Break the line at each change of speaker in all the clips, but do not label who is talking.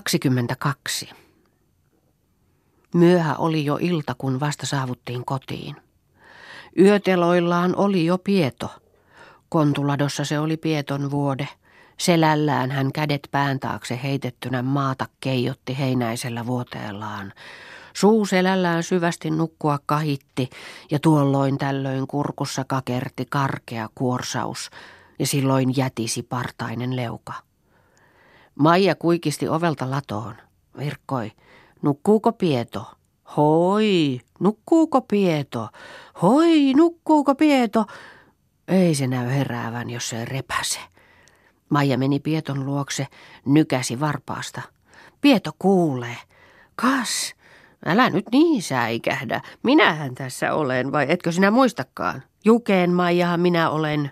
22. Myöhä oli jo ilta, kun vasta saavuttiin kotiin. Yöteloillaan oli jo Pieto. Kontuladossa se oli Pieton vuode. Selällään hän kädet pään taakse heitettynä maata keijotti heinäisellä vuoteellaan. Suu selällään syvästi nukkua kahitti ja tuolloin tällöin kurkussa kakerti karkea kuorsaus ja silloin jätisi partainen leuka. Maija kuikisti ovelta latoon. Virkkoi, nukkuuko Pieto? Hoi, nukkuuko Pieto? Hoi, nukkuuko Pieto? Ei se näy heräävän, jos se repäse. Maija meni Pieton luokse, nykäsi varpaasta. Pieto kuulee. Kas, älä nyt niin säikähdä. Minähän tässä olen, vai etkö sinä muistakaan? Jukeen Maijahan minä olen.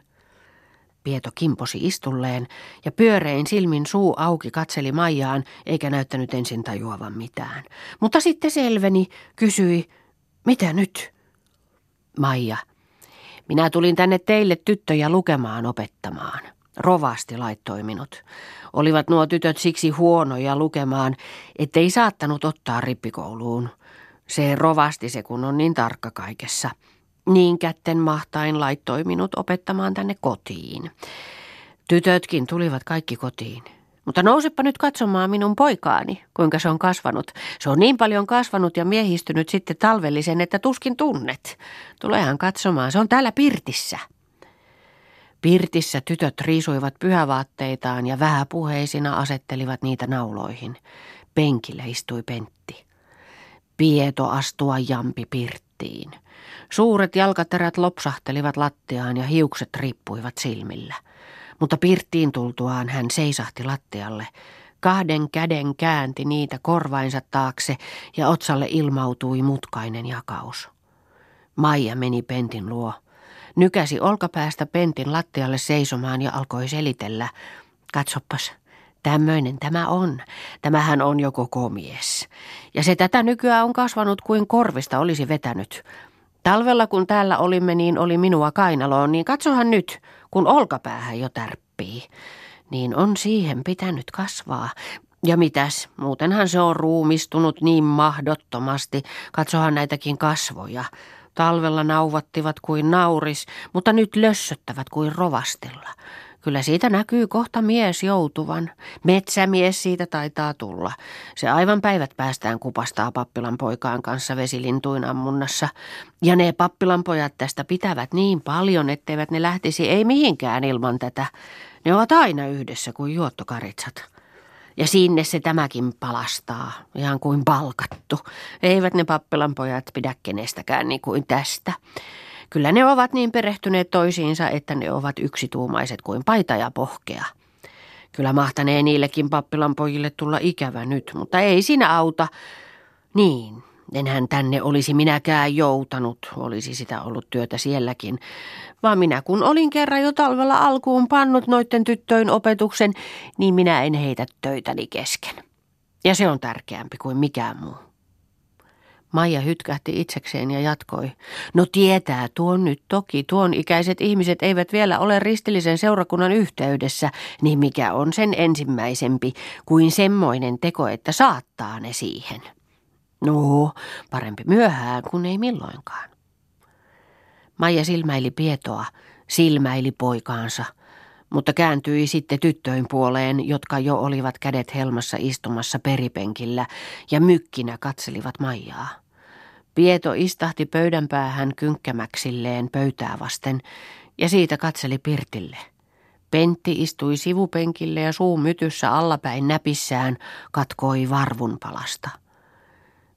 Pieto kimposi istulleen ja pyörein silmin suu auki katseli Maijaan eikä näyttänyt ensin tajuavan mitään. Mutta sitten selveni, kysyi, mitä nyt? Maija, minä tulin tänne teille tyttöjä lukemaan opettamaan. Rovasti laittoi minut. Olivat nuo tytöt siksi huonoja lukemaan, ettei saattanut ottaa rippikouluun. Se rovasti se, kun on niin tarkka kaikessa. Niin kätten mahtain laittoi minut opettamaan tänne kotiin. Tytötkin tulivat kaikki kotiin. Mutta nousepa nyt katsomaan minun poikaani, kuinka se on kasvanut. Se on niin paljon kasvanut ja miehistynyt sitten talvellisen, että tuskin tunnet. Tulehan katsomaan, se on täällä pirtissä. Pirtissä tytöt riisuivat pyhävaatteitaan ja vähäpuheisina asettelivat niitä nauloihin. Penkillä istui Pentti. Pieto astua jampi pirttiin. Suuret jalkaterät lopsahtelivat lattiaan ja hiukset riippuivat silmillä. Mutta pirttiin tultuaan hän seisahti lattialle. Kahden käden käänti niitä korvainsa taakse ja otsalle ilmautui mutkainen jakaus. Maija meni Pentin luo. Nykäsi olkapäästä Pentin lattialle seisomaan ja alkoi selitellä. Katsopas, tämmöinen tämä on. Tämähän on jo koko mies. Ja se tätä nykyään on kasvanut kuin korvista olisi vetänyt. Talvella kun täällä olimme, niin oli minua kainaloon, niin katsohan nyt, kun olkapäähän jo tärppii. Niin on siihen pitänyt kasvaa. Ja mitäs, muutenhan se on ruumistunut niin mahdottomasti. Katsohan näitäkin kasvoja. Talvella nauvattivat kuin nauris, mutta nyt lössöttävät kuin rovastilla. Kyllä siitä näkyy kohta mies joutuvan. Metsämies siitä taitaa tulla. Se aivan päivät päästään kupastaa pappilan poikaan kanssa vesilintuin ammunnassa. Ja ne pappilan pojat tästä pitävät niin paljon, etteivät ne lähtisi ei mihinkään ilman tätä. Ne ovat aina yhdessä kuin juottokaritsat. Ja sinne se tämäkin palastaa, ihan kuin palkattu. Eivät ne pappilan pojat pidä kenestäkään niin kuin tästä. Kyllä ne ovat niin perehtyneet toisiinsa, että ne ovat yksituumaiset kuin paita ja pohkea. Kyllä mahtanee niillekin pappilan pojille tulla ikävä nyt, mutta ei siinä auta. Niin, enhän tänne olisi minäkään joutanut, olisi sitä ollut työtä sielläkin. Vaan minä kun olin kerran jo talvella alkuun pannut noitten tyttöin opetuksen, niin minä en heitä töitäni kesken. Ja se on tärkeämpi kuin mikään muu. Maija hytkähti itsekseen ja jatkoi. No tietää tuon nyt toki, tuon ikäiset ihmiset eivät vielä ole ristillisen seurakunnan yhteydessä, niin mikä on sen ensimmäisempi kuin semmoinen teko, että saattaa ne siihen. No, parempi myöhään kuin ei milloinkaan. Maija silmäili Pietoa, silmäili poikaansa, mutta kääntyi sitten tyttöin puoleen, jotka jo olivat kädet helmassa istumassa peripenkillä ja mykkinä katselivat Maijaa. Pieto istahti pöydän päähän kynkkämäksilleen pöytää vasten ja siitä katseli Pirtille. Pentti istui sivupenkille ja suu mytyssä allapäin näpissään katkoi varvun palasta.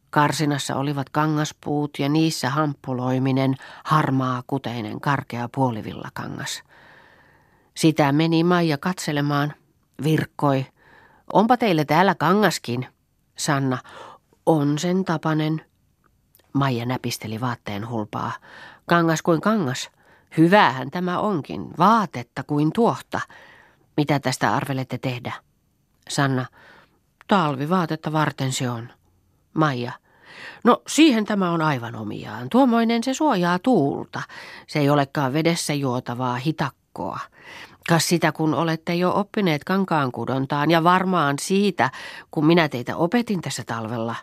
Karsinassa olivat kangaspuut ja niissä hamppuloiminen, harmaa kuteinen, karkea puolivillakangas. Sitä meni Maija katselemaan, virkkoi. Onpa teille täällä kangaskin, Sanna. On sen tapanen. Maija näpisteli vaatteen hulpaa. Kangas kuin kangas. Hyvähän tämä onkin. Vaatetta kuin tuohta. Mitä tästä arvelette tehdä? Sanna. Talvivaatetta varten se on. Maija. No siihen tämä on aivan omiaan. Tuomoinen se suojaa tuulta. Se ei olekaan vedessä juotavaa hitakkoa. Kas sitä, kun olette jo oppineet kankaankudontaan ja varmaan siitä, kun minä teitä opetin tässä talvella.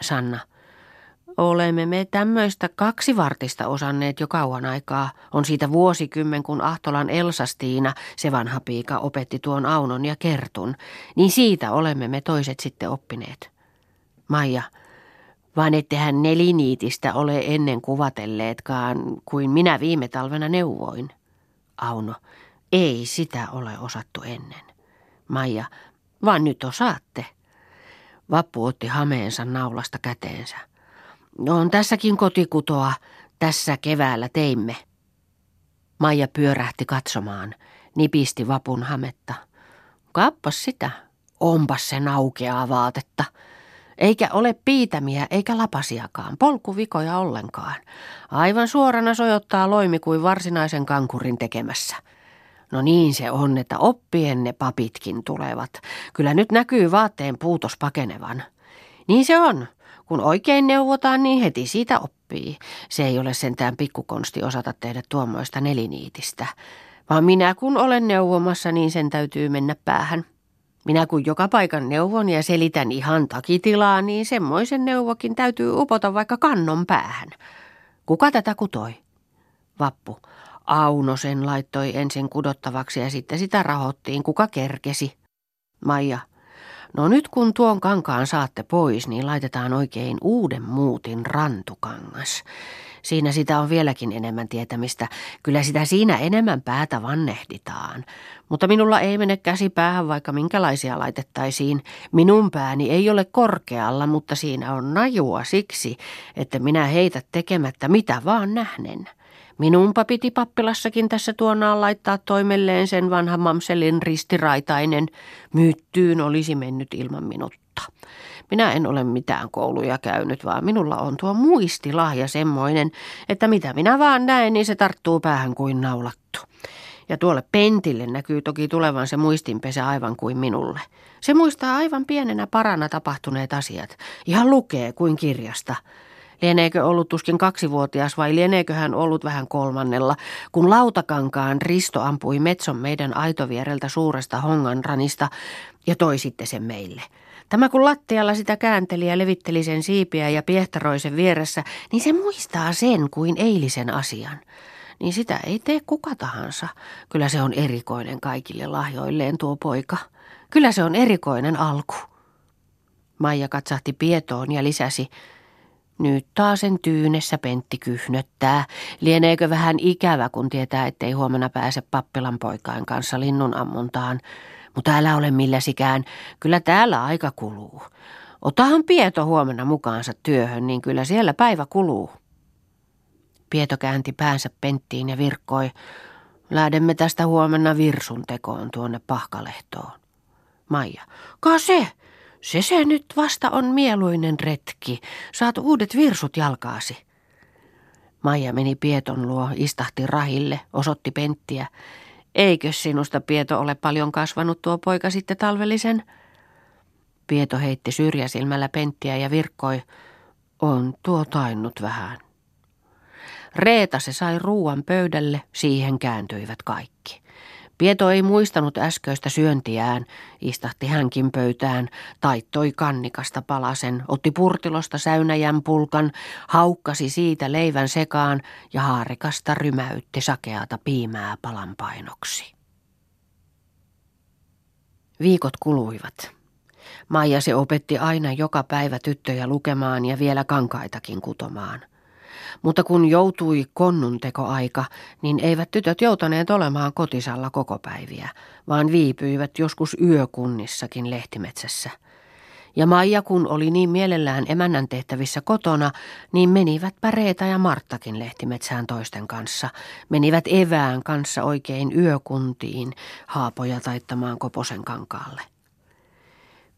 Sanna. Olemme me tämmöistä kaksivartista osanneet jo kauan aikaa. On siitä vuosikymmen, kun Ahtolan Elsastiina, se vanha piika, opetti tuon Aunon ja Kertun. Niin siitä olemme me toiset sitten oppineet. Maija, vaan ettehän neliniitistä ole ennen kuvatelleetkaan, kuin minä viime talvena neuvoin. Auno, ei sitä ole osattu ennen. Maija, vaan nyt osaatte. Vappu otti hameensa naulasta käteensä. On tässäkin kotikutoa, tässä keväällä teimme. Maija pyörähti katsomaan, nipisti vapun hametta. Kappas sitä, onpas se naukeaa vaatetta. Eikä ole piitämiä eikä lapasiakaan, polkuvikoja ollenkaan. Aivan suorana sojottaa loimi kuin varsinaisen kankurin tekemässä. No niin se on, että oppien ne papitkin tulevat. Kyllä nyt näkyy vaatteen puutos pakenevan. Niin se on. Kun oikein neuvotaan, niin heti siitä oppii. Se ei ole sentään pikkukonsti osata tehdä tuommoista neliniitistä. Vaan minä kun olen neuvomassa, niin sen täytyy mennä päähän. Minä kun joka paikan neuvon ja selitän ihan takitilaa, niin semmoisen neuvokin täytyy upota vaikka kannon päähän. Kuka tätä kutoi? Vappu. Auno sen laittoi ensin kudottavaksi ja sitten sitä rahoittiin, kuka kerkesi. Maija. No nyt kun tuon kankaan saatte pois, niin laitetaan oikein uuden muutin rantukangas. Siinä sitä on vieläkin enemmän tietämistä. Kyllä sitä siinä enemmän päätä vannehditaan. Mutta minulla ei mene käsi päähän, vaikka minkälaisia laitettaisiin. Minun pääni ei ole korkealla, mutta siinä on najua siksi, että minä heitä tekemättä mitä vaan nähnen. Minunpa piti pappilassakin tässä tuonaan laittaa toimelleen sen vanha mamselin ristiraitainen. Myyttyyn olisi mennyt ilman minutta. Minä en ole mitään kouluja käynyt, vaan minulla on tuo muistilahja semmoinen, että mitä minä vaan näen, niin se tarttuu päähän kuin naulattu. Ja tuolle pentille näkyy toki tulevan se muistinpesä aivan kuin minulle. Se muistaa aivan pienenä parana tapahtuneet asiat. Ihan lukee kuin kirjasta. Lieneekö ollut tuskin kaksivuotias vai lieneekö hän ollut vähän kolmannella, kun lautakankaan Risto ampui Metson meidän aitoviereltä suuresta honganranista ja toi sitten sen meille. Tämä kun lattialla sitä käänteli ja levitteli sen siipiä ja piehtaroi sen vieressä, niin se muistaa sen kuin eilisen asian. Niin sitä ei tee kuka tahansa. Kyllä se on erikoinen kaikille lahjoilleen tuo poika. Kyllä se on erikoinen alku. Maija katsahti pietoon ja lisäsi, nyt taas sen tyynessä Pentti kyhnöttää. Lieneekö vähän ikävä, kun tietää, ettei huomenna pääse pappilan poikain kanssa linnun ammuntaan. Mutta älä ole milläsikään, kyllä täällä aika kuluu. Otahan Pieto huomenna mukaansa työhön, niin kyllä siellä päivä kuluu. Pieto käänti päänsä Penttiin ja virkkoi. Lähdemme tästä huomenna virsun tekoon tuonne Pahkalehtoon. Maija, ka se, se se nyt vasta on mieluinen retki. Saat uudet virsut jalkaasi. Maija meni Pieton luo, istahti rahille, osoitti penttiä. Eikö sinusta, Pieto, ole paljon kasvanut tuo poika sitten talvellisen? Pieto heitti syrjäsilmällä penttiä ja virkkoi. On tuo tainnut vähän. Reeta se sai ruuan pöydälle, siihen kääntyivät kaikki. Pieto ei muistanut äsköistä syöntiään, istahti hänkin pöytään, taittoi kannikasta palasen, otti purtilosta säynäjän pulkan, haukkasi siitä leivän sekaan ja haarikasta rymäytti sakeata piimää palanpainoksi. Viikot kuluivat. Maija se opetti aina joka päivä tyttöjä lukemaan ja vielä kankaitakin kutomaan – mutta kun joutui konnuntekoaika, niin eivät tytöt joutaneet olemaan kotisalla koko päiviä, vaan viipyivät joskus yökunnissakin lehtimetsässä. Ja Maija kun oli niin mielellään emännän tehtävissä kotona, niin menivät Reeta ja Marttakin lehtimetsään toisten kanssa. Menivät evään kanssa oikein yökuntiin haapoja taittamaan Koposen kankaalle.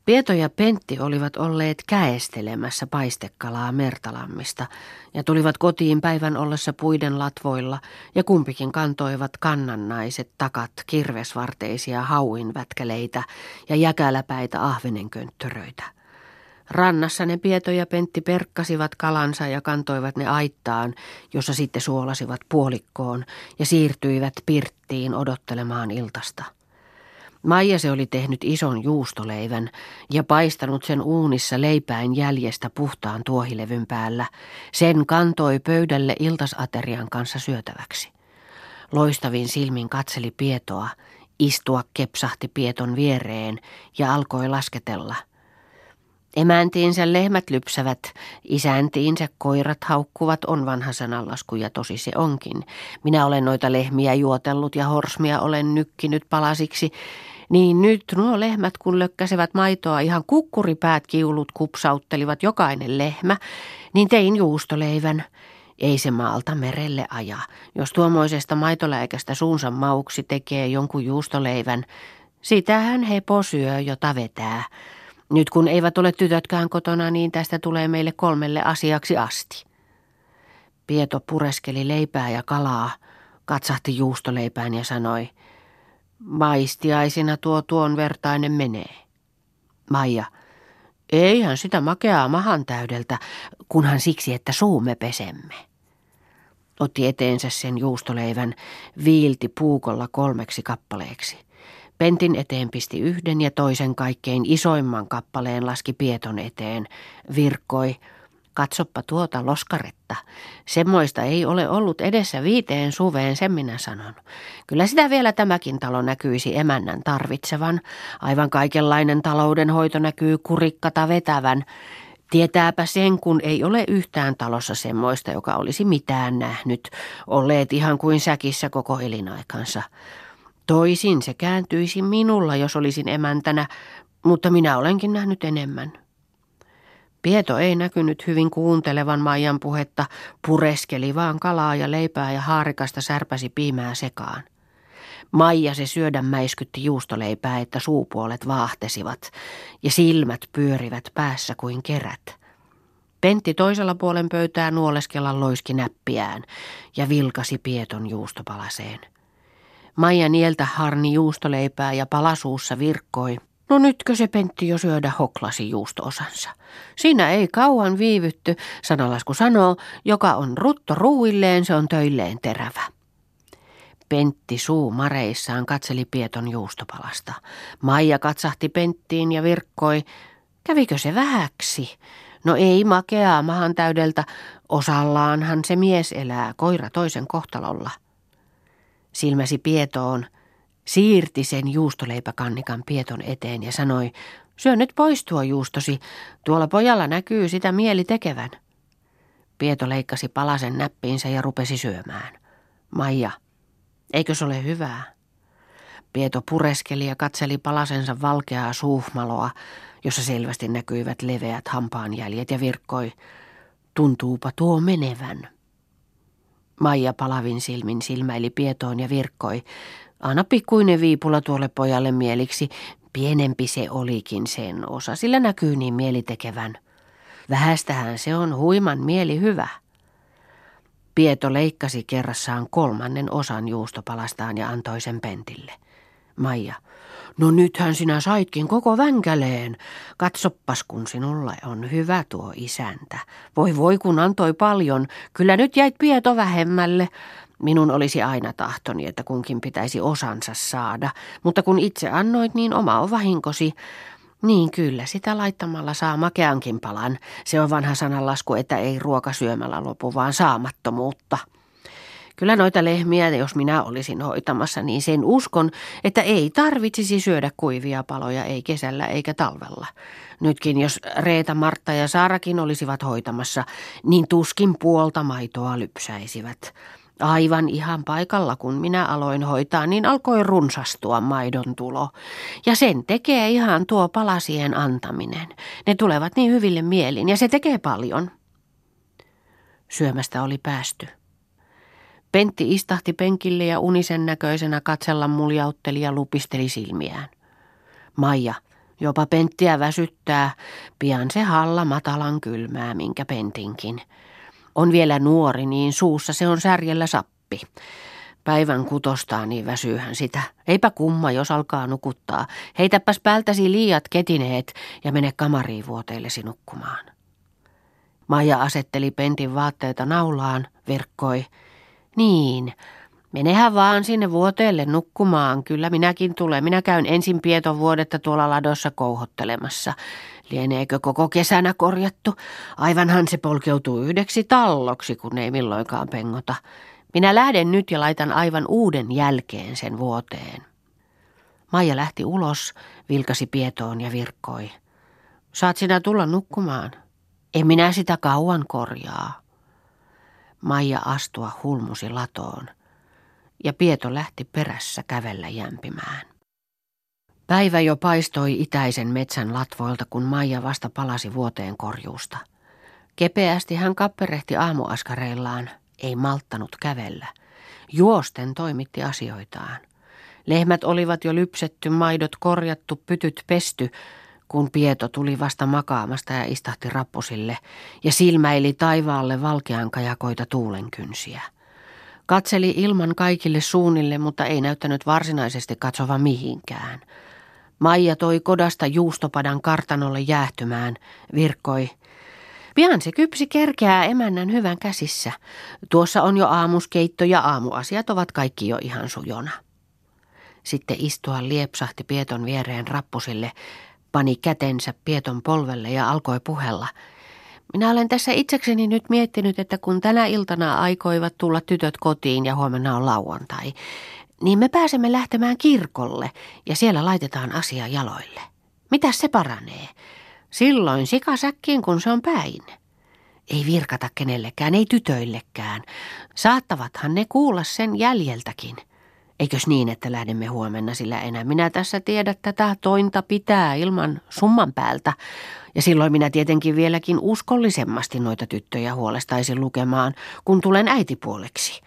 Pieto ja Pentti olivat olleet käestelemässä paistekalaa Mertalammista ja tulivat kotiin päivän ollessa puiden latvoilla ja kumpikin kantoivat kannannaiset takat kirvesvarteisia hauinvätkäleitä ja jäkäläpäitä ahvenenkönttöröitä. Rannassa ne Pieto ja Pentti perkkasivat kalansa ja kantoivat ne aittaan, jossa sitten suolasivat puolikkoon ja siirtyivät pirttiin odottelemaan iltasta. Maija se oli tehnyt ison juustoleivän ja paistanut sen uunissa leipäin jäljestä puhtaan tuohilevyn päällä. Sen kantoi pöydälle iltasaterian kanssa syötäväksi. Loistavin silmin katseli Pietoa, istua kepsahti Pieton viereen ja alkoi lasketella – Emäntiinsä lehmät lypsävät, isäntiinsä koirat haukkuvat on vanha sananlasku ja tosi se onkin. Minä olen noita lehmiä juotellut ja horsmia olen nykkinyt palasiksi, niin nyt nuo lehmät kun lökkäsevät maitoa ihan kukkuripäät kiulut kupsauttelivat jokainen lehmä, niin tein juustoleivän. Ei se maalta merelle aja. Jos tuommoisesta maitoläikästä suunsa mauksi tekee jonkun juustoleivän, sitähän he posyö, jota vetää. Nyt kun eivät ole tytötkään kotona, niin tästä tulee meille kolmelle asiaksi asti. Pieto pureskeli leipää ja kalaa, katsahti juustoleipään ja sanoi, maistiaisina tuo tuon vertainen menee. Maija, eihän sitä makeaa mahan täydeltä, kunhan siksi, että suumme pesemme. Otti eteensä sen juustoleivän, viilti puukolla kolmeksi kappaleeksi. Pentin eteen pisti yhden ja toisen kaikkein isoimman kappaleen laski Pieton eteen. Virkkoi, katsoppa tuota loskaretta. Semmoista ei ole ollut edessä viiteen suveen, sen minä sanon. Kyllä sitä vielä tämäkin talo näkyisi emännän tarvitsevan. Aivan kaikenlainen taloudenhoito näkyy kurikkata vetävän. Tietääpä sen, kun ei ole yhtään talossa semmoista, joka olisi mitään nähnyt, olleet ihan kuin säkissä koko elinaikansa. Toisin se kääntyisi minulla, jos olisin emäntänä, mutta minä olenkin nähnyt enemmän. Pieto ei näkynyt hyvin kuuntelevan Maijan puhetta, pureskeli vaan kalaa ja leipää ja haarikasta särpäsi piimää sekaan. Maija se syödä mäiskytti juustoleipää, että suupuolet vaahtesivat ja silmät pyörivät päässä kuin kerät. Pentti toisella puolen pöytää nuoleskella loiski näppiään ja vilkasi Pieton juustopalaseen. Maija nieltä harni juustoleipää ja palasuussa virkkoi. No nytkö se Pentti jo syödä hoklasi juustoosansa? Siinä ei kauan viivytty, sanalasku sanoo, joka on rutto ruuilleen, se on töilleen terävä. Pentti suu mareissaan katseli Pieton juustopalasta. Maija katsahti Penttiin ja virkkoi, kävikö se vähäksi? No ei makeaa mahan täydeltä, osallaanhan se mies elää, koira toisen kohtalolla silmäsi Pietoon, siirti sen juustoleipäkannikan Pieton eteen ja sanoi, syö nyt pois tuo juustosi, tuolla pojalla näkyy sitä mieli tekevän. Pieto leikkasi palasen näppiinsä ja rupesi syömään. Maija, eikö se ole hyvää? Pieto pureskeli ja katseli palasensa valkeaa suuhmaloa, jossa selvästi näkyivät leveät hampaanjäljet ja virkkoi, tuntuupa tuo menevän. Maija palavin silmin silmäili Pietoon ja virkkoi. Anna pikkuinen viipula tuolle pojalle mieliksi. Pienempi se olikin sen osa, sillä näkyy niin mielitekevän. Vähästähän se on huiman mieli hyvä. Pieto leikkasi kerrassaan kolmannen osan juustopalastaan ja antoi sen pentille. Maija, No nythän sinä saitkin koko vänkäleen. Katsoppas, kun sinulla on hyvä tuo isäntä. Voi voi, kun antoi paljon. Kyllä nyt jäit pieto vähemmälle. Minun olisi aina tahtoni, että kunkin pitäisi osansa saada. Mutta kun itse annoit, niin oma on vahinkosi. Niin kyllä, sitä laittamalla saa makeankin palan. Se on vanha sananlasku, että ei ruoka syömällä lopu, vaan saamattomuutta. Kyllä noita lehmiä, jos minä olisin hoitamassa, niin sen uskon, että ei tarvitsisi syödä kuivia paloja ei kesällä eikä talvella. Nytkin jos Reeta, Martta ja Saarakin olisivat hoitamassa, niin tuskin puolta maitoa lypsäisivät. Aivan ihan paikalla, kun minä aloin hoitaa, niin alkoi runsastua maidon tulo. Ja sen tekee ihan tuo palasien antaminen. Ne tulevat niin hyville mielin ja se tekee paljon. Syömästä oli päästy. Pentti istahti penkille ja unisen näköisenä katsella muljautteli ja lupisteli silmiään. Maija, jopa Penttiä väsyttää, pian se halla matalan kylmää, minkä Pentinkin. On vielä nuori, niin suussa se on särjellä sappi. Päivän kutostaa niin väsyyhän sitä. Eipä kumma, jos alkaa nukuttaa. Heitäpäs päältäsi liiat ketineet ja mene kamariin vuoteillesi nukkumaan. Maija asetteli pentin vaatteita naulaan, verkkoi. Niin, menehän vaan sinne vuoteelle nukkumaan. Kyllä minäkin tulen. Minä käyn ensin pieton vuodetta tuolla ladossa kouhottelemassa. Lieneekö koko kesänä korjattu? Aivanhan se polkeutuu yhdeksi talloksi, kun ei milloinkaan pengota. Minä lähden nyt ja laitan aivan uuden jälkeen sen vuoteen. Maija lähti ulos, vilkasi pietoon ja virkkoi. Saat sinä tulla nukkumaan? En minä sitä kauan korjaa. Maija astua hulmusi latoon ja Pieto lähti perässä kävellä jämpimään. Päivä jo paistoi itäisen metsän latvoilta, kun Maija vasta palasi vuoteen korjuusta. Kepeästi hän kapperehti aamuaskareillaan, ei malttanut kävellä. Juosten toimitti asioitaan. Lehmät olivat jo lypsetty, maidot korjattu, pytyt pesty, kun Pieto tuli vasta makaamasta ja istahti rappusille ja silmäili taivaalle valkean kajakoita tuulenkynsiä. Katseli ilman kaikille suunnille, mutta ei näyttänyt varsinaisesti katsova mihinkään. Maija toi kodasta juustopadan kartanolle jäähtymään, virkkoi. Pian se kypsi kerkeää emännän hyvän käsissä. Tuossa on jo aamuskeitto ja aamuasiat ovat kaikki jo ihan sujona. Sitten istua liepsahti Pieton viereen rappusille, pani kätensä Pieton polvelle ja alkoi puhella. Minä olen tässä itsekseni nyt miettinyt, että kun tänä iltana aikoivat tulla tytöt kotiin ja huomenna on lauantai, niin me pääsemme lähtemään kirkolle ja siellä laitetaan asia jaloille. Mitä se paranee? Silloin sikasäkkiin, kun se on päin. Ei virkata kenellekään, ei tytöillekään. Saattavathan ne kuulla sen jäljeltäkin. Eikös niin, että lähdemme huomenna, sillä enää minä tässä tiedä tätä tointa pitää ilman summan päältä. Ja silloin minä tietenkin vieläkin uskollisemmasti noita tyttöjä huolestaisin lukemaan, kun tulen äitipuoleksi.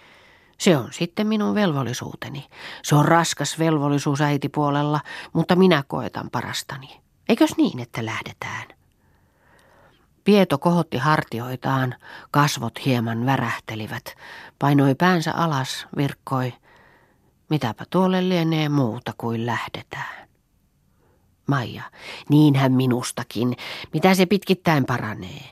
Se on sitten minun velvollisuuteni. Se on raskas velvollisuus äitipuolella, mutta minä koetan parastani. Eikös niin, että lähdetään? Pieto kohotti hartioitaan, kasvot hieman värähtelivät, painoi päänsä alas, virkkoi – Mitäpä tuolle lienee muuta kuin lähdetään. Maija, niinhän minustakin. Mitä se pitkittäin paranee?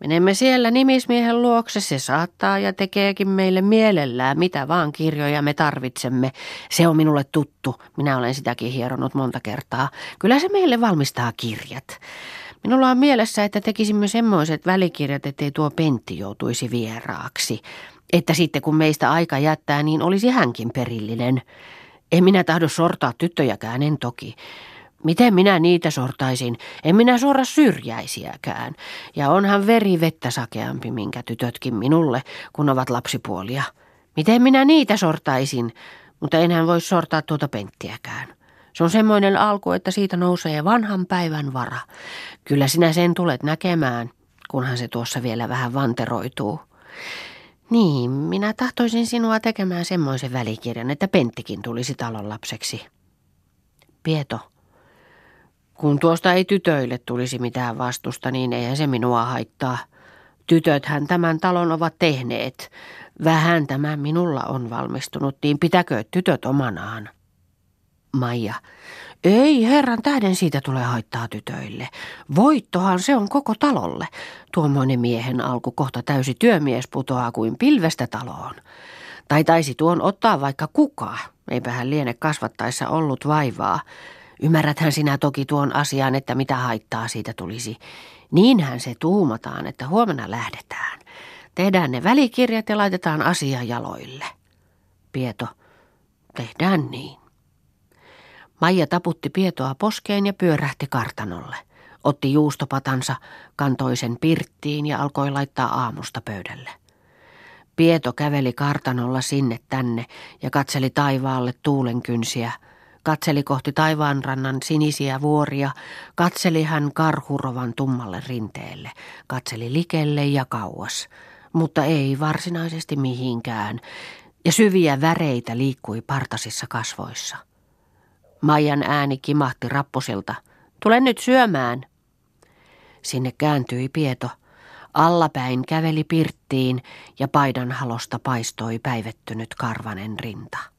Menemme siellä nimismiehen luokse, se saattaa ja tekeekin meille mielellään, mitä vaan kirjoja me tarvitsemme. Se on minulle tuttu, minä olen sitäkin hieronut monta kertaa. Kyllä se meille valmistaa kirjat. Minulla on mielessä, että tekisimme semmoiset välikirjat, ettei tuo Pentti joutuisi vieraaksi. Että sitten kun meistä aika jättää, niin olisi hänkin perillinen. En minä tahdo sortaa tyttöjäkään, en toki. Miten minä niitä sortaisin? En minä suora syrjäisiäkään. Ja onhan veri vettä sakeampi, minkä tytötkin minulle, kun ovat lapsipuolia. Miten minä niitä sortaisin? Mutta enhän voi sortaa tuota penttiäkään. Se on semmoinen alku, että siitä nousee vanhan päivän vara. Kyllä sinä sen tulet näkemään, kunhan se tuossa vielä vähän vanteroituu. Niin, minä tahtoisin sinua tekemään semmoisen välikirjan, että Penttikin tulisi talon lapseksi. Pieto, kun tuosta ei tytöille tulisi mitään vastusta, niin eihän se minua haittaa. Tytöthän tämän talon ovat tehneet. Vähän tämä minulla on valmistunut, niin pitäkö tytöt omanaan. Maija, ei herran tähden siitä tulee haittaa tytöille. Voittohan se on koko talolle. Tuommoinen miehen alku kohta täysi työmies putoaa kuin pilvestä taloon. Tai taisi tuon ottaa vaikka kuka. Eipä hän liene kasvattaessa ollut vaivaa. Ymmärräthän sinä toki tuon asian, että mitä haittaa siitä tulisi. Niinhän se tuumataan, että huomenna lähdetään. Tehdään ne välikirjat ja laitetaan asia jaloille. Pieto, tehdään niin. Maija taputti Pietoa poskeen ja pyörähti kartanolle. Otti juustopatansa, kantoi sen pirttiin ja alkoi laittaa aamusta pöydälle. Pieto käveli kartanolla sinne tänne ja katseli taivaalle tuulenkynsiä. Katseli kohti taivaanrannan sinisiä vuoria, katseli hän karhurovan tummalle rinteelle, katseli likelle ja kauas, mutta ei varsinaisesti mihinkään, ja syviä väreitä liikkui partasissa kasvoissa. Maijan ääni kimahti rappusilta. Tule nyt syömään. Sinne kääntyi Pieto. Allapäin käveli pirttiin ja paidan halosta paistoi päivettynyt karvanen rinta.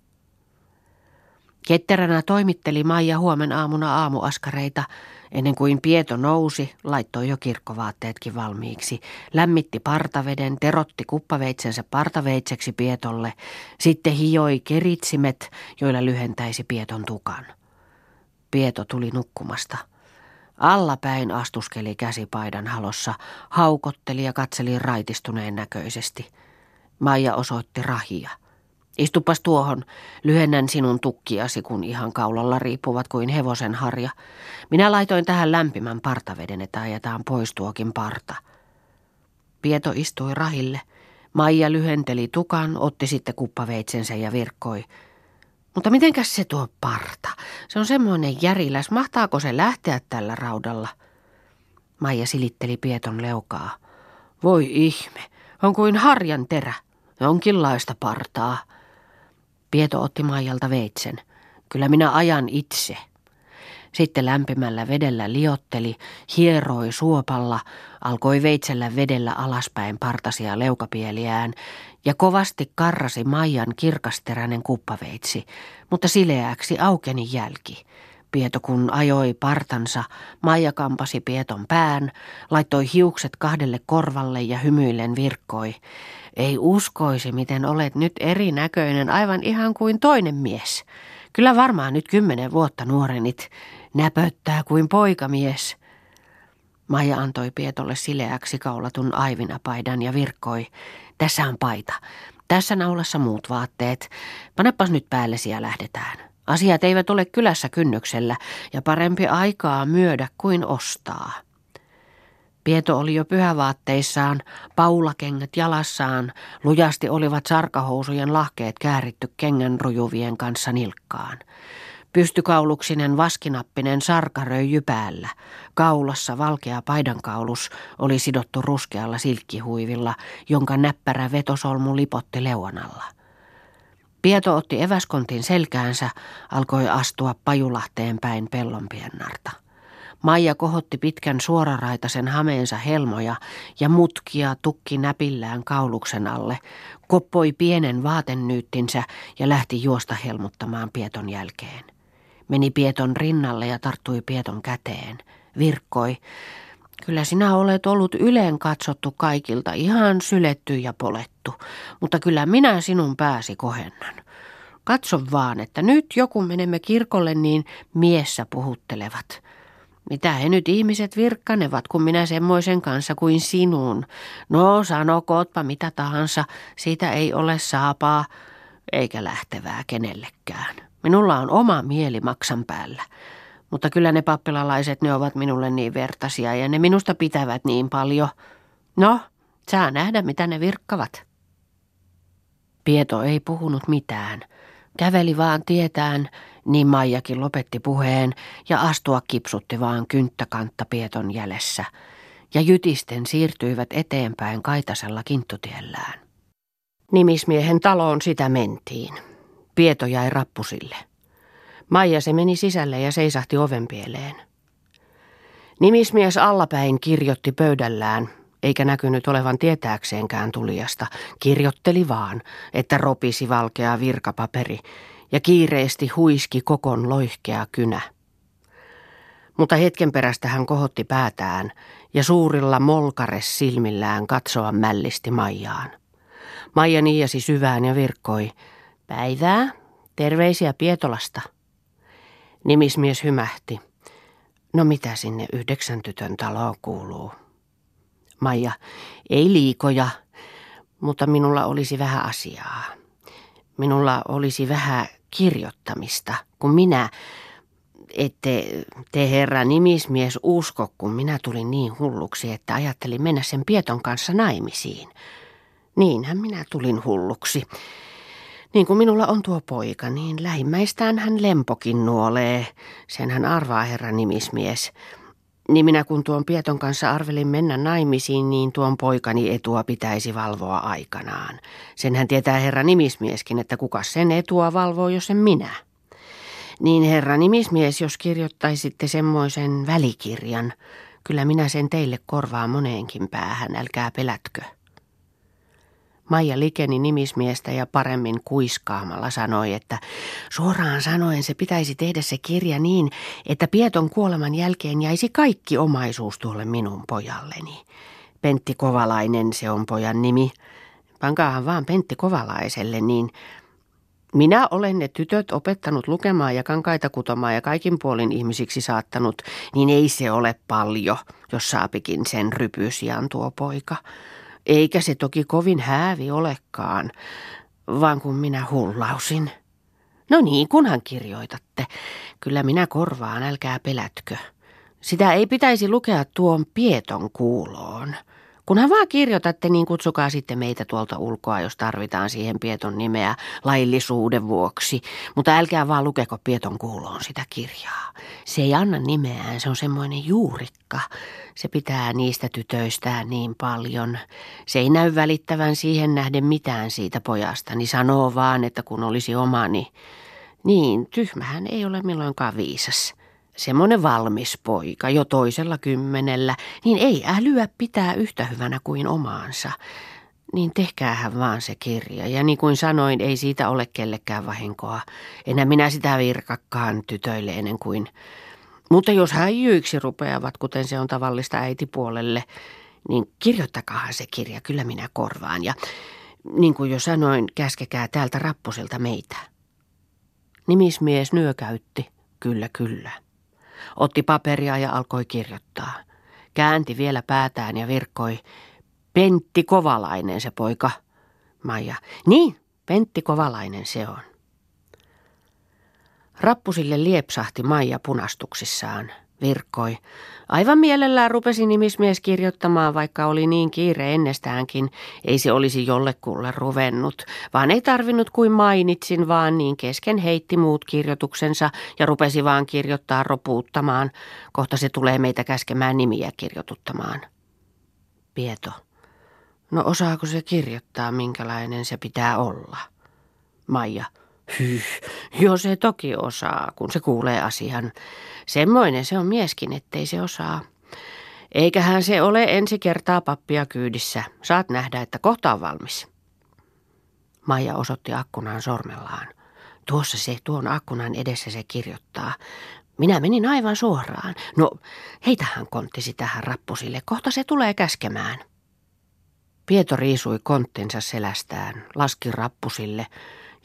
Ketteränä toimitteli Maija huomen aamuna aamuaskareita, ennen kuin Pieto nousi, laittoi jo kirkkovaatteetkin valmiiksi, lämmitti partaveden, terotti kuppaveitsensä partaveitseksi Pietolle, sitten hioi keritsimet, joilla lyhentäisi Pieton tukan. Pieto tuli nukkumasta. Allapäin astuskeli käsipaidan halossa, haukotteli ja katseli raitistuneen näköisesti. Maija osoitti rahia. Istupas tuohon, lyhennän sinun tukkiasi, kun ihan kaulalla riippuvat kuin hevosen harja. Minä laitoin tähän lämpimän partaveden, että ajetaan pois tuokin parta. Pieto istui rahille. Maija lyhenteli tukan, otti sitten kuppaveitsensä ja virkkoi. Mutta mitenkäs se tuo parta? Se on semmoinen järiläs. Mahtaako se lähteä tällä raudalla? Maija silitteli Pieton leukaa. Voi ihme, on kuin harjan terä. Jonkinlaista partaa. Pieto otti Maijalta veitsen. Kyllä minä ajan itse. Sitten lämpimällä vedellä liotteli, hieroi suopalla, alkoi veitsellä vedellä alaspäin partasia leukapieliään ja kovasti karrasi Maijan kirkasteräinen kuppaveitsi, mutta sileäksi aukeni jälki. Pieto kun ajoi partansa, Maija kampasi Pieton pään, laittoi hiukset kahdelle korvalle ja hymyillen virkkoi. Ei uskoisi, miten olet nyt erinäköinen, aivan ihan kuin toinen mies. Kyllä varmaan nyt kymmenen vuotta nuorenit. Näpöttää kuin poikamies. Maija antoi Pietolle sileäksi kaulatun aivinapaidan ja virkkoi. Tässä on paita. Tässä naulassa muut vaatteet. Panepas nyt päällesi ja lähdetään. Asiat eivät ole kylässä kynnyksellä ja parempi aikaa myydä kuin ostaa. Pieto oli jo pyhävaatteissaan, paulakengät jalassaan, lujasti olivat sarkahousujen lahkeet kääritty kengän rujuvien kanssa nilkkaan. Pystykauluksinen vaskinappinen sarkaröijy päällä. Kaulassa valkea paidankaulus oli sidottu ruskealla silkkihuivilla, jonka näppärä vetosolmu lipotti leuanalla. Pieto otti eväskontin selkäänsä, alkoi astua Pajulahteen päin pellonpiennarta. Maija kohotti pitkän suoraraitaisen hameensa helmoja ja mutkia tukki näpillään kauluksen alle, koppoi pienen vaatennyyttinsä ja lähti juosta helmuttamaan Pieton jälkeen. Meni Pieton rinnalle ja tarttui Pieton käteen. Virkkoi. Kyllä sinä olet ollut yleen katsottu kaikilta, ihan syletty ja polettu, mutta kyllä minä sinun pääsi kohennan. Katso vaan, että nyt joku menemme kirkolle, niin miessä puhuttelevat. Mitä he nyt ihmiset virkkanevat, kun minä semmoisen kanssa kuin sinun? No, sanokootpa mitä tahansa, siitä ei ole saapaa eikä lähtevää kenellekään. Minulla on oma mieli maksan päällä. Mutta kyllä ne pappilalaiset, ne ovat minulle niin vertaisia ja ne minusta pitävät niin paljon. No, saa nähdä mitä ne virkkavat. Pieto ei puhunut mitään. Käveli vaan tietään, niin Maijakin lopetti puheen ja astua kipsutti vaan kynttäkantta Pieton jäljessä. Ja jytisten siirtyivät eteenpäin kaitasella kinttutiellään. Nimismiehen taloon sitä mentiin. Pieto jäi rappusille. Maija se meni sisälle ja seisahti ovenpieleen. Nimismies allapäin kirjoitti pöydällään, eikä näkynyt olevan tietääkseenkään tulijasta. Kirjoitteli vaan, että ropisi valkea virkapaperi ja kiireesti huiski kokon loihkea kynä. Mutta hetken perästä hän kohotti päätään ja suurilla molkares silmillään katsoa mällisti Maijaan. Maija niiasi syvään ja virkkoi. Päivää, terveisiä Pietolasta. Nimismies hymähti. No mitä sinne yhdeksän tytön taloon kuuluu? Maija, ei liikoja, mutta minulla olisi vähän asiaa. Minulla olisi vähän kirjoittamista, kun minä, ette te herra nimismies usko, kun minä tulin niin hulluksi, että ajattelin mennä sen Pieton kanssa naimisiin. Niinhän minä tulin hulluksi. Niin kuin minulla on tuo poika, niin lähimmäistään hän lempokin nuolee. Sen hän arvaa herra nimismies. Niin minä kun tuon Pieton kanssa arvelin mennä naimisiin, niin tuon poikani etua pitäisi valvoa aikanaan. Senhän tietää herra nimismieskin, että kuka sen etua valvoo, jos en minä. Niin herra nimismies, jos kirjoittaisitte semmoisen välikirjan, Kyllä minä sen teille korvaan moneenkin päähän, älkää pelätkö. Maija likeni nimismiestä ja paremmin kuiskaamalla sanoi, että suoraan sanoen se pitäisi tehdä se kirja niin, että Pieton kuoleman jälkeen jäisi kaikki omaisuus tuolle minun pojalleni. Pentti Kovalainen se on pojan nimi. Pankaahan vaan Pentti Kovalaiselle, niin minä olen ne tytöt opettanut lukemaan ja kankaita kutomaan ja kaikin puolin ihmisiksi saattanut, niin ei se ole paljon, jos saapikin sen rypysian tuo poika. Eikä se toki kovin häävi olekaan, vaan kun minä hullausin. No niin, kunhan kirjoitatte. Kyllä minä korvaan, älkää pelätkö. Sitä ei pitäisi lukea tuon pieton kuuloon. Kunhan vaan kirjoitatte, niin kutsukaa sitten meitä tuolta ulkoa, jos tarvitaan siihen Pieton nimeä laillisuuden vuoksi. Mutta älkää vaan lukeko Pieton kuuloon sitä kirjaa. Se ei anna nimeään, se on semmoinen juurikka. Se pitää niistä tytöistään niin paljon. Se ei näy välittävän siihen nähden mitään siitä pojasta, niin sanoo vaan, että kun olisi omani. Niin, tyhmähän ei ole milloinkaan viisas semmoinen valmis poika jo toisella kymmenellä, niin ei älyä pitää yhtä hyvänä kuin omaansa. Niin tehkäähän vaan se kirja. Ja niin kuin sanoin, ei siitä ole kellekään vahinkoa. Enää minä sitä virkakkaan tytöille ennen kuin. Mutta jos häijyiksi rupeavat, kuten se on tavallista äitipuolelle, niin kirjoittakahan se kirja, kyllä minä korvaan. Ja niin kuin jo sanoin, käskekää täältä rappusilta meitä. Nimismies nyökäytti, kyllä kyllä. Otti paperia ja alkoi kirjoittaa. Käänti vielä päätään ja virkkoi. Pentti Kovalainen se poika. Maija. Niin, Pentti Kovalainen se on. Rappusille liepsahti Maija punastuksissaan. Virkkoi. Aivan mielellään rupesi nimismies kirjoittamaan, vaikka oli niin kiire ennestäänkin. Ei se olisi jollekulle ruvennut, vaan ei tarvinnut kuin mainitsin, vaan niin kesken heitti muut kirjoituksensa ja rupesi vaan kirjoittaa ropuuttamaan. Kohta se tulee meitä käskemään nimiä kirjoituttamaan. Pieto. No osaako se kirjoittaa, minkälainen se pitää olla? Maija. Hyh, jo se toki osaa, kun se kuulee asian. Semmoinen se on mieskin, ettei se osaa. Eiköhän se ole ensi kertaa pappia kyydissä. Saat nähdä, että kohta on valmis. Maija osoitti akkunaan sormellaan. Tuossa se, tuon akkunan edessä se kirjoittaa. Minä menin aivan suoraan. No, heitähän konttisi tähän rappusille. Kohta se tulee käskemään. Pieto riisui konttinsa selästään, laski rappusille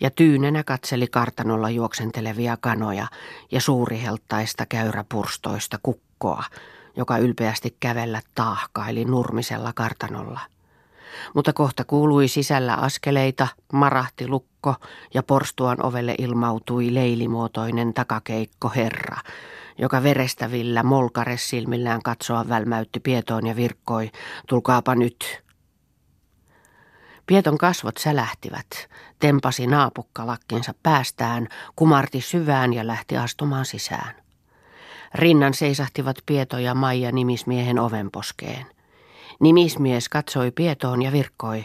ja tyynenä katseli kartanolla juoksentelevia kanoja ja suuriheltaista käyräpurstoista kukkoa, joka ylpeästi kävellä taahkaili nurmisella kartanolla. Mutta kohta kuului sisällä askeleita, marahti lukko ja porstuan ovelle ilmautui leilimuotoinen takakeikko herra, joka verestävillä molkaressilmillään katsoa välmäytti pietoon ja virkkoi, tulkaapa nyt, Pieton kasvot sälähtivät, tempasi naapukkalakkinsa päästään, kumarti syvään ja lähti astumaan sisään. Rinnan seisahtivat Pieto ja Maija nimismiehen ovenposkeen. Nimismies katsoi Pietoon ja virkkoi,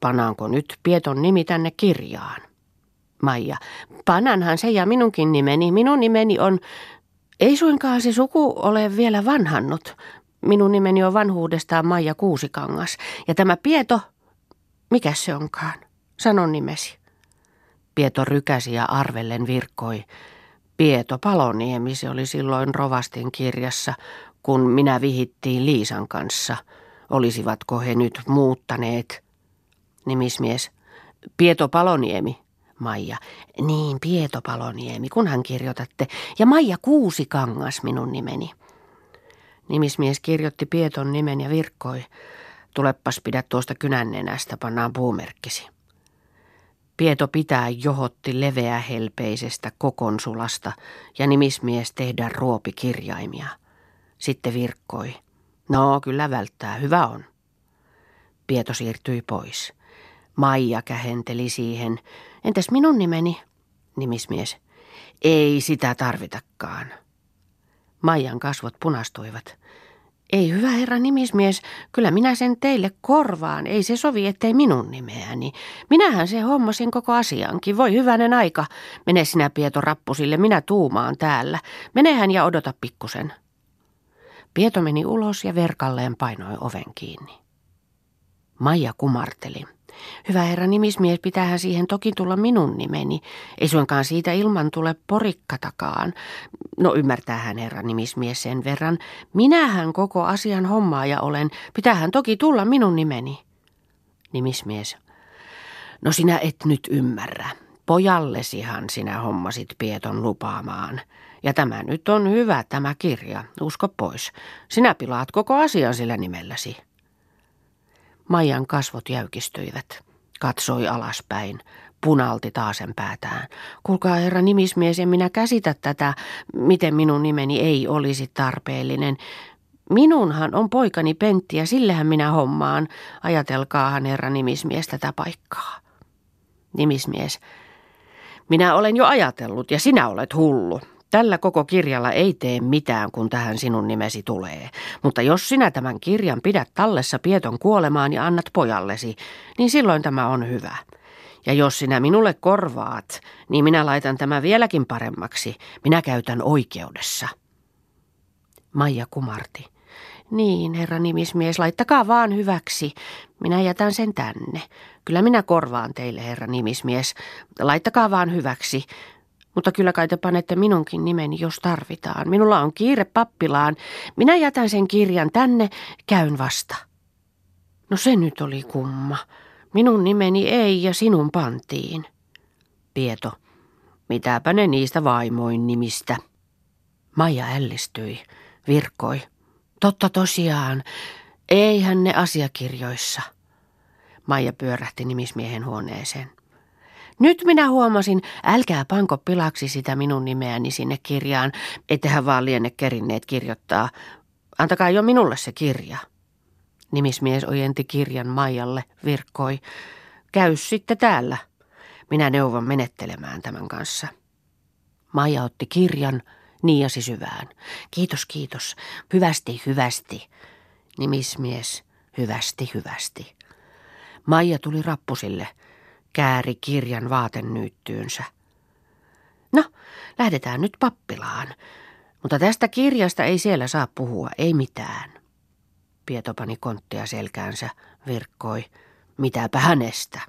panaanko nyt Pieton nimi tänne kirjaan? Maija, pananhan se ja minunkin nimeni. Minun nimeni on, ei suinkaan se suku ole vielä vanhannut. Minun nimeni on vanhuudestaan Maija Kuusikangas ja tämä Pieto mikä se onkaan? Sano nimesi. Pieto rykäsi ja arvellen virkkoi. Pieto Paloniemi, se oli silloin Rovastin kirjassa, kun minä vihittiin Liisan kanssa. Olisivatko he nyt muuttaneet? Nimismies. Pieto Paloniemi. Maija. Niin, Pieto Paloniemi, kunhan kirjoitatte. Ja Maija Kuusikangas minun nimeni. Nimismies kirjoitti Pieton nimen ja virkkoi. Tulepas pidä tuosta kynännenästä, pannaan puumerkkisi. Pieto pitää johotti leveähelpeisestä kokonsulasta ja nimismies tehdä ruopikirjaimia. Sitten virkkoi. No, kyllä välttää, hyvä on. Pieto siirtyi pois. Maija kähenteli siihen. Entäs minun nimeni? Nimismies. Ei sitä tarvitakaan. Maijan kasvot punastuivat. Ei hyvä herra nimismies, kyllä minä sen teille korvaan. Ei se sovi, ettei minun nimeäni. Minähän se hommasin koko asiankin. Voi hyvänen aika. Mene sinä Pieto rappusille, minä tuumaan täällä. Menehän ja odota pikkusen. Pieto meni ulos ja verkalleen painoi oven kiinni. Maija kumarteli. Hyvä herra nimismies, pitäähän siihen toki tulla minun nimeni. Ei suinkaan siitä ilman tule porikkatakaan. No ymmärtää hän herra nimismies sen verran. Minähän koko asian hommaaja olen. Pitäähän toki tulla minun nimeni. Nimismies. No sinä et nyt ymmärrä. Pojallesihan sinä hommasit Pieton lupaamaan. Ja tämä nyt on hyvä tämä kirja, usko pois. Sinä pilaat koko asian sillä nimelläsi. Maijan kasvot jäykistyivät. Katsoi alaspäin. Punalti taasen päätään. Kuulkaa herra nimismies, en minä käsitä tätä, miten minun nimeni ei olisi tarpeellinen. Minunhan on poikani Pentti ja sillehän minä hommaan. Ajatelkaahan herra nimismies tätä paikkaa. Nimismies. Minä olen jo ajatellut ja sinä olet hullu. Tällä koko kirjalla ei tee mitään, kun tähän sinun nimesi tulee. Mutta jos sinä tämän kirjan pidät tallessa Pieton kuolemaan ja annat pojallesi, niin silloin tämä on hyvä. Ja jos sinä minulle korvaat, niin minä laitan tämä vieläkin paremmaksi. Minä käytän oikeudessa. Maija kumarti. Niin, herra nimismies, laittakaa vaan hyväksi. Minä jätän sen tänne. Kyllä minä korvaan teille, herra nimismies. Laittakaa vaan hyväksi. Mutta kyllä kai te panette minunkin nimeni, jos tarvitaan. Minulla on kiire pappilaan. Minä jätän sen kirjan tänne, käyn vasta. No se nyt oli kumma. Minun nimeni ei ja sinun pantiin. Pieto. Mitäpä ne niistä vaimoin nimistä? Maija ällistyi, virkkoi. Totta tosiaan, eihän ne asiakirjoissa. Maija pyörähti nimismiehen huoneeseen. Nyt minä huomasin, älkää panko pilaksi sitä minun nimeäni sinne kirjaan, ettehän vaan liene kerinneet kirjoittaa. Antakaa jo minulle se kirja. Nimismies ojenti kirjan Maijalle, virkkoi. Käy sitten täällä. Minä neuvon menettelemään tämän kanssa. Maija otti kirjan, niiasi syvään. Kiitos, kiitos. Hyvästi, hyvästi. Nimismies, hyvästi, hyvästi. Maija tuli rappusille, kääri kirjan vaatennyyttyynsä. No, lähdetään nyt pappilaan. Mutta tästä kirjasta ei siellä saa puhua, ei mitään. Pieto pani konttia selkäänsä, virkkoi. Mitäpä hänestä?